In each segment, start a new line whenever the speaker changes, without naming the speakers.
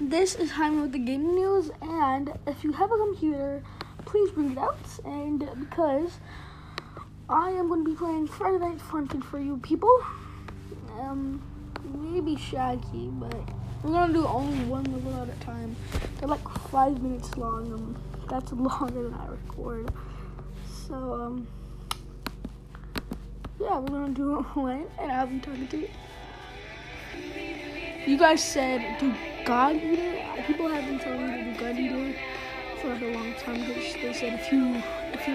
this is Jaime with the gaming news, and if you have a computer, please bring it out. And because I am going to be playing Friday Night Funkin' for you people, um, maybe Shaggy, but we're gonna do only one level at a time. They're like five minutes long, and that's longer than I record. So, um, yeah, we're gonna do one, and I'll be talking to you. You guys said do God Eater. People have been telling me to do God Eater for a long time because they said if you if you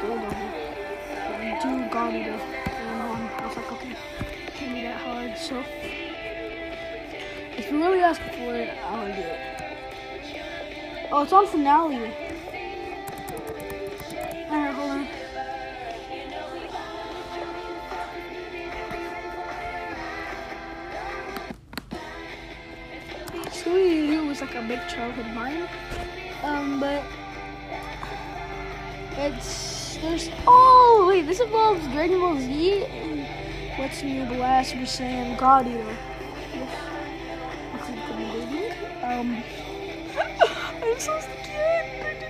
gold on it, do God Eater. And um, I was like, okay, can't be that hard. So if you really ask for it, I'll do it. Oh, it's on finale. A big childhood mine. Um, but it's there's oh wait, this involves Dragon Ball Z and what's new Blast saying God Eater. Um, I'm so scared.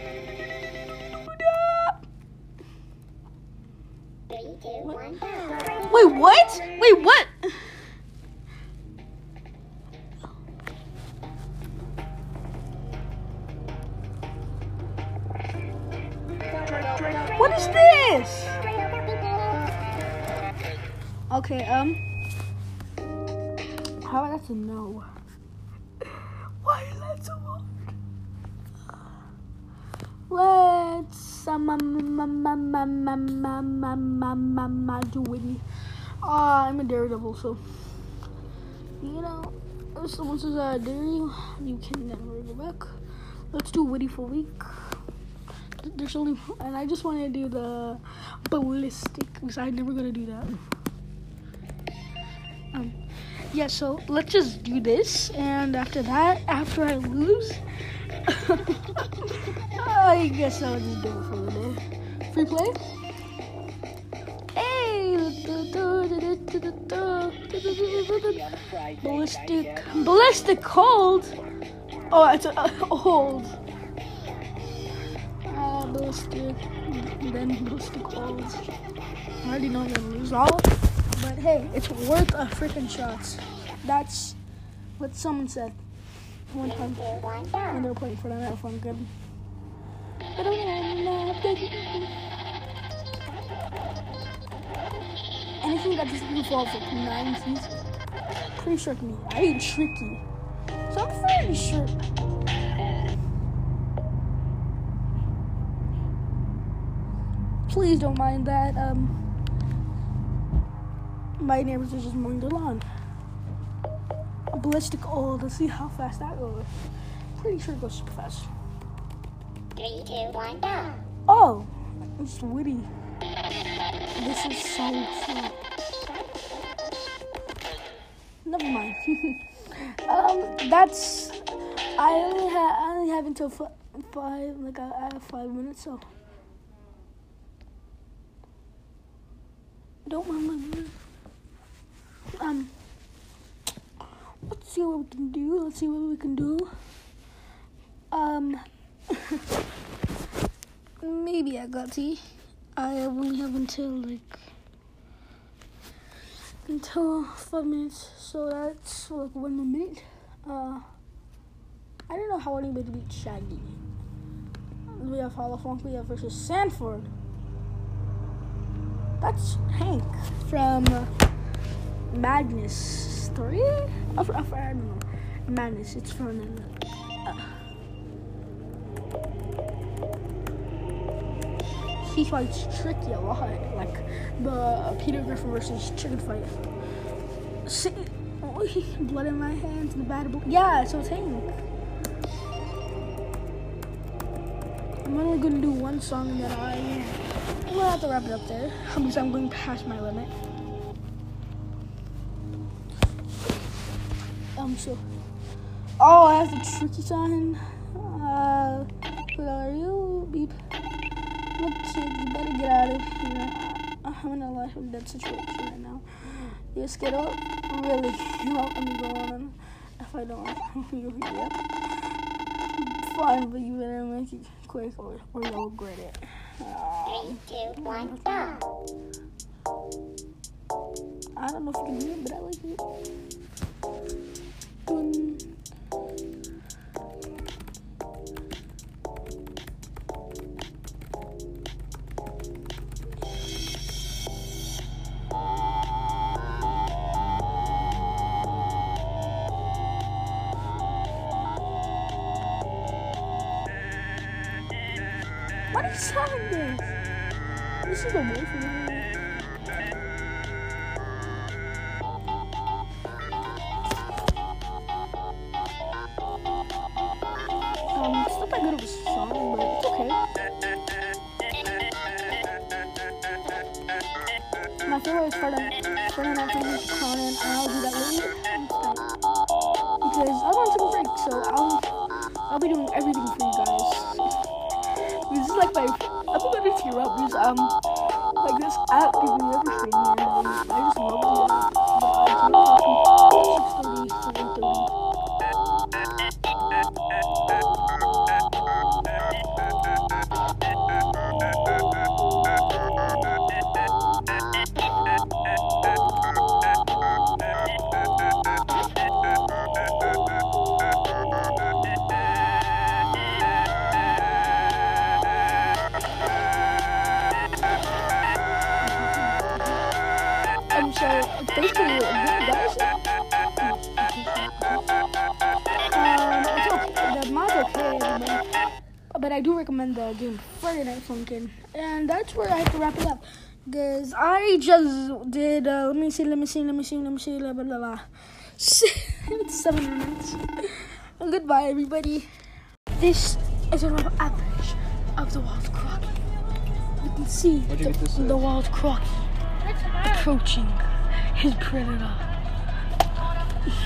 Wait, what? Wait? What Okay, um, how about that's a no? Why is that so hard? Let's um, um, um, um, um, um, um, um, um, um, um, do Whitty. Uh, I'm a daredevil, so you know, if someone says uh, dare you, you can never go back. Let's do Whitty for a week. There's only, and I just want to do the ballistic because I'm never gonna do that. Yeah, so let's just do this, and after that, after I lose, I guess I'll just do it for the day. Free play. Hey, ballistic, ballistic cold. Oh, it's uh, old. Uh, ballistic, then ballistic cold. I already know I'm gonna lose all. Hey, it's worth a freaking shot. That's what someone said one time when they were playing for that fun good. Anything that just involves like 90s, pretty sure me. I ain't tricky. So I'm pretty sure. Please don't mind that. Um, my neighbors are just mowing their lawn. Ballistic oil. Let's see how fast that goes. Pretty sure it goes super fast.
Three, two, one, go.
Oh, it's Whitty. This is so cute. Never mind. um, that's. I only have. I only have until f- five. Like I, I have five minutes, so. Don't mind my. Um. Let's see what we can do. Let's see what we can do. Um. maybe I got tea. I only have until like until five minutes, so that's like one minute. Uh, I don't know how anybody beat Shaggy. We have Holofunk, we have versus Sanford. That's Hank from uh, Madness 3? I, I, I don't know. Madness, it's from. Uh, he fights Tricky a lot, like the Peter Griffin versus Chicken fight. See, oh, blood in my hands, the bad boy. Yeah, so it's. I'm only gonna do one song and then I will have to wrap it up there because I'm going past my limit. Um, so. Oh, I have the tricky sign. Uh, are you? Beep. Look, kids, you better get out of here. I'm in a life and death situation right now. You get up? Really? You let me go on. if I don't. You'll yep. Fine, but you better make it quick or, or you'll regret it. Um,
Three, two, one, go.
I don't know if you can hear it, but I like it. Do you sound this? Is the way for me. Not that good of a song, but it's okay. My favorite is Night Funkin' Clown, and I'll do that later. Because I want to take a break, so I'll I'll be doing everything for you guys. Like my I'm gonna tear up because um like this app gives me everything, I do recommend the game Friday Night Funkin', and that's where I have to wrap it up. Because I just did, uh, let me see, let me see, let me see, let me see, blah, blah, blah. Seven minutes. Goodbye, everybody. This is a rough average of the wild crocky. You can see the, the wild crocky approaching his predator.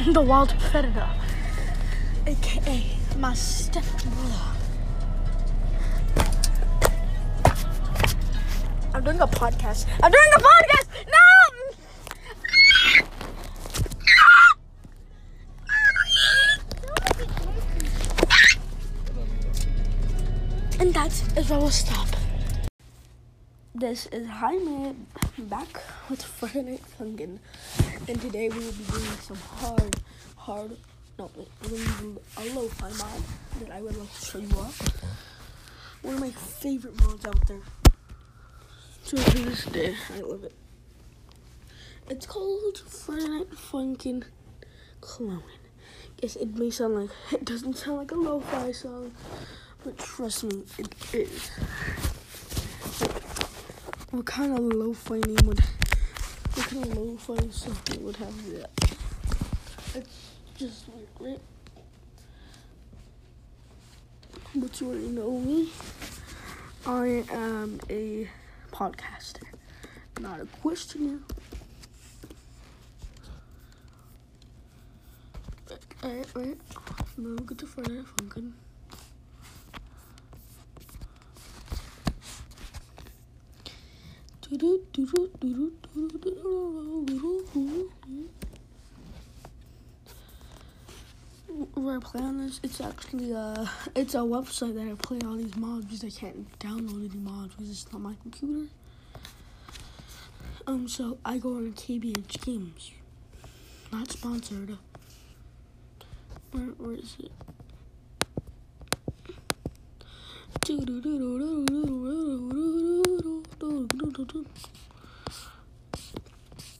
the wild predator, aka my stepbrother. I'm doing a podcast. I'm doing a podcast. No. And that is where we'll stop. This is Jaime back with Friday Funkin'. And today we will be doing some hard, hard, no, we're going to do a lo-fi mod that I would like to show you all. One of my favorite mods out there. To this day, I love it. It's called Night Funkin' Clone. Yes, it may sound like, it doesn't sound like a lo-fi song, but trust me, it is. What kind of lo-fi name would, what kind of lo-fi something would have that? It's just like, right? But you already know me. I am a podcaster, not a questioner. Alright, right. Get to Friday Funkin'. Where I play on this, it's actually uh it's a website that I play all these mods because I can't download any mods because it's not my computer. Um, so I go on KBH Games. Not sponsored. Where where is it?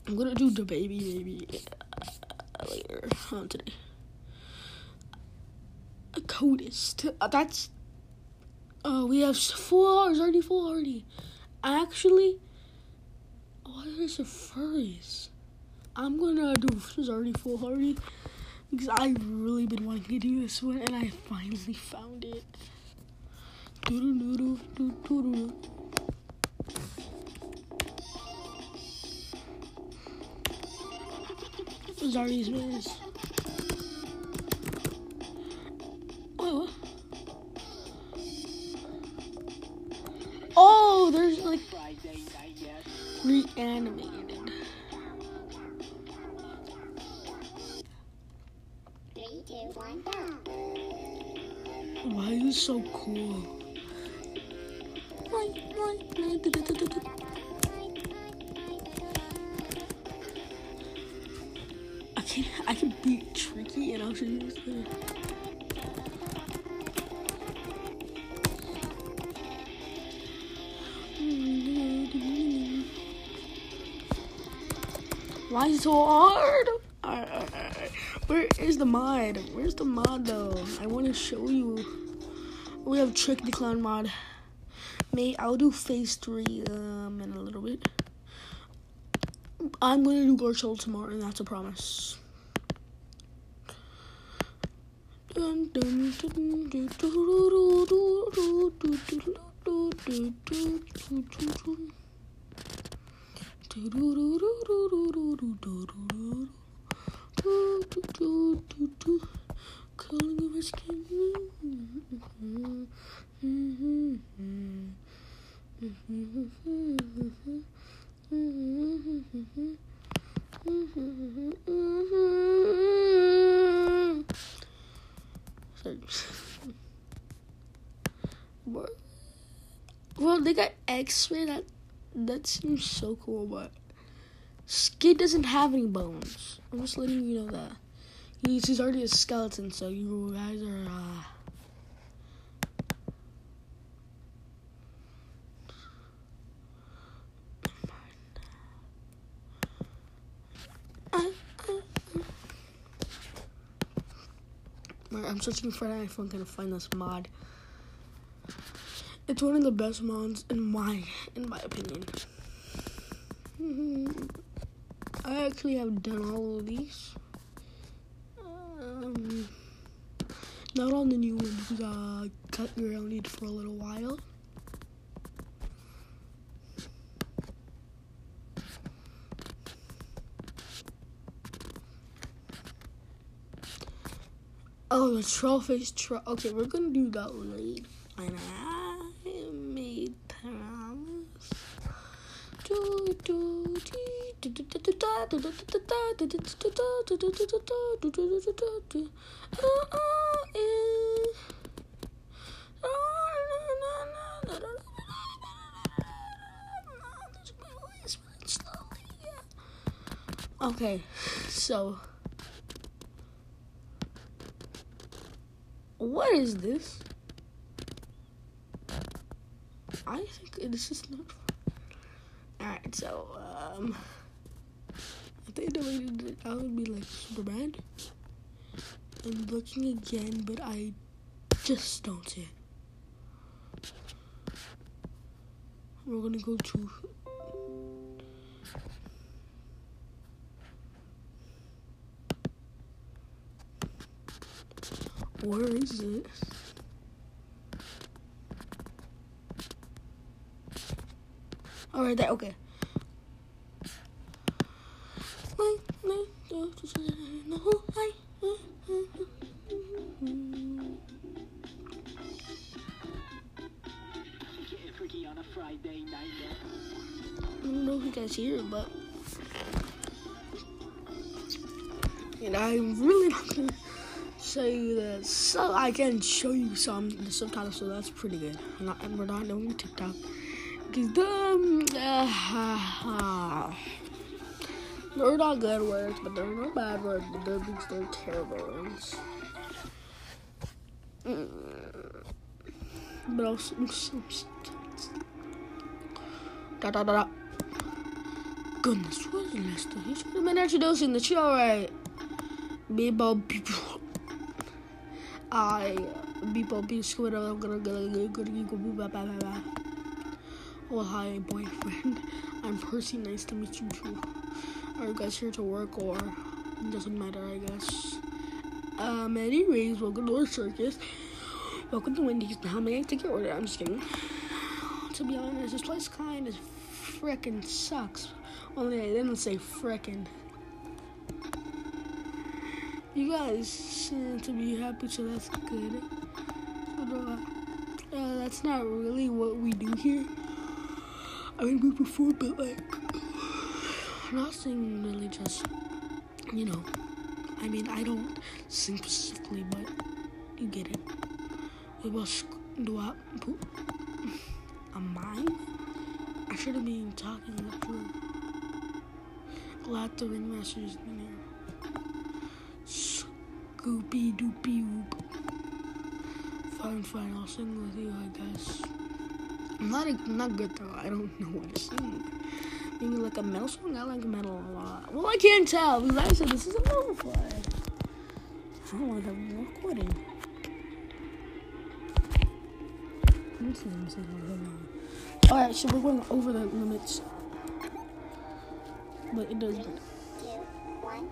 I'm gonna do the baby baby uh, later on today. A codist. Uh, that's. Oh, we have four hours already. Full already. Actually, why is there furries? I'm gonna do this is already full already because I've really been wanting to do this one and I finally found it. Zardy's Maze. animated. Three, two, one,
go.
Why is so cool? I can I can beat Tricky and I'll show you this later. Is so hard? Where is the mod? Where's the mod though? I want to show you. We have Trick the Clown mod. May I'll do phase three um in a little bit. I'm gonna do Garcello tomorrow, and that's a promise. Dun, dun, dun, Calling a rescue. Well, they got X-ray. That that seems so cool, but Skid doesn't have any bones. I'm just letting you know that. He's, he's already a skeleton, so you guys are. Uh, I'm searching for an iPhone to find this mod. It's one of the best mods in my in my opinion. I actually have done all of these. Um, not on the new one because I cut around it for a little while. Oh, the troll face troll. Okay, we're gonna do that later made promise. Do, do, Okay, so what is this? I think this is not. Alright, so um, if they deleted it, I would be like super bad. I'm looking again, but I just don't see it. We're gonna go to Where is it? All right, there. Okay. I don't know if you guys hear it, but and I'm really not gonna show you the so I can show you some the subtitles, so that's pretty good. I'm not, and we're not doing TikTok them uh, they're not good words, but they're not bad words, but they're because they're terrible words. Mm. But also, da da da da. Goodness, what is this? He should have been introducing the show right. People, people. I people be squid oh hi boyfriend. I'm Percy. Nice to meet you too. Are you guys here to work or doesn't matter I guess? Um anyways welcome to our circus. Welcome to Wendy's. How may I take your order? I'm just kidding. To be honest this place kind of frickin' sucks. Only I didn't say frickin' you guys seem to be happy, so that's good. Uh, that's not really what we do here. I mean, we but like, I'm not sing really just, you know. I mean, I don't sing specifically, but you get it. It was do I poop a mime? I should have been talking the truth. Glad the ringmaster's in here. Scoopy doopy whoop. Fine, fine, I'll sing with you, I guess. Not, not good though. I don't know what to sing. Maybe like a metal song? I like metal a lot. Well, I can't tell because I said this is a butterfly. I don't want to have recording. Alright, so we're going over the limits. But it does.
Two, one,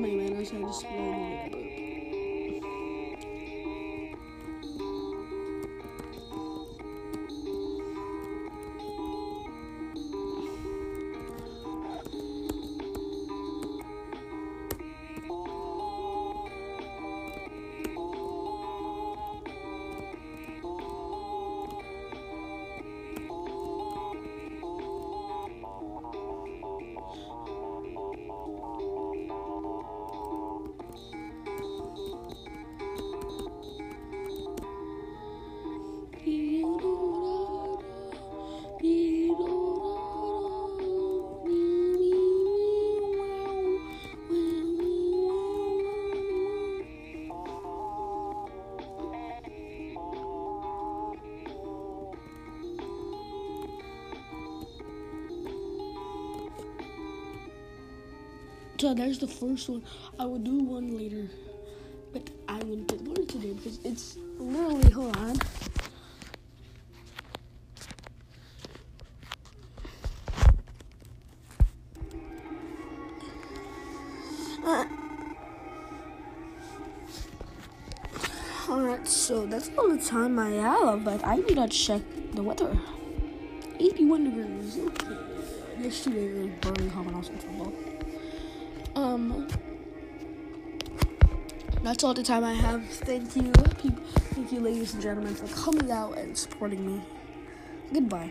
my manners. I just learned it. So there's the first one. I will do one later, but I wouldn't do one today because it's literally hold on. Uh, Alright, so that's all the time I have, but I need to check the weather. 81 degrees. Okay. Yesterday it was burning hot when I was in football. That's all the time I have. Thank you. Thank you, ladies and gentlemen, for coming out and supporting me. Goodbye.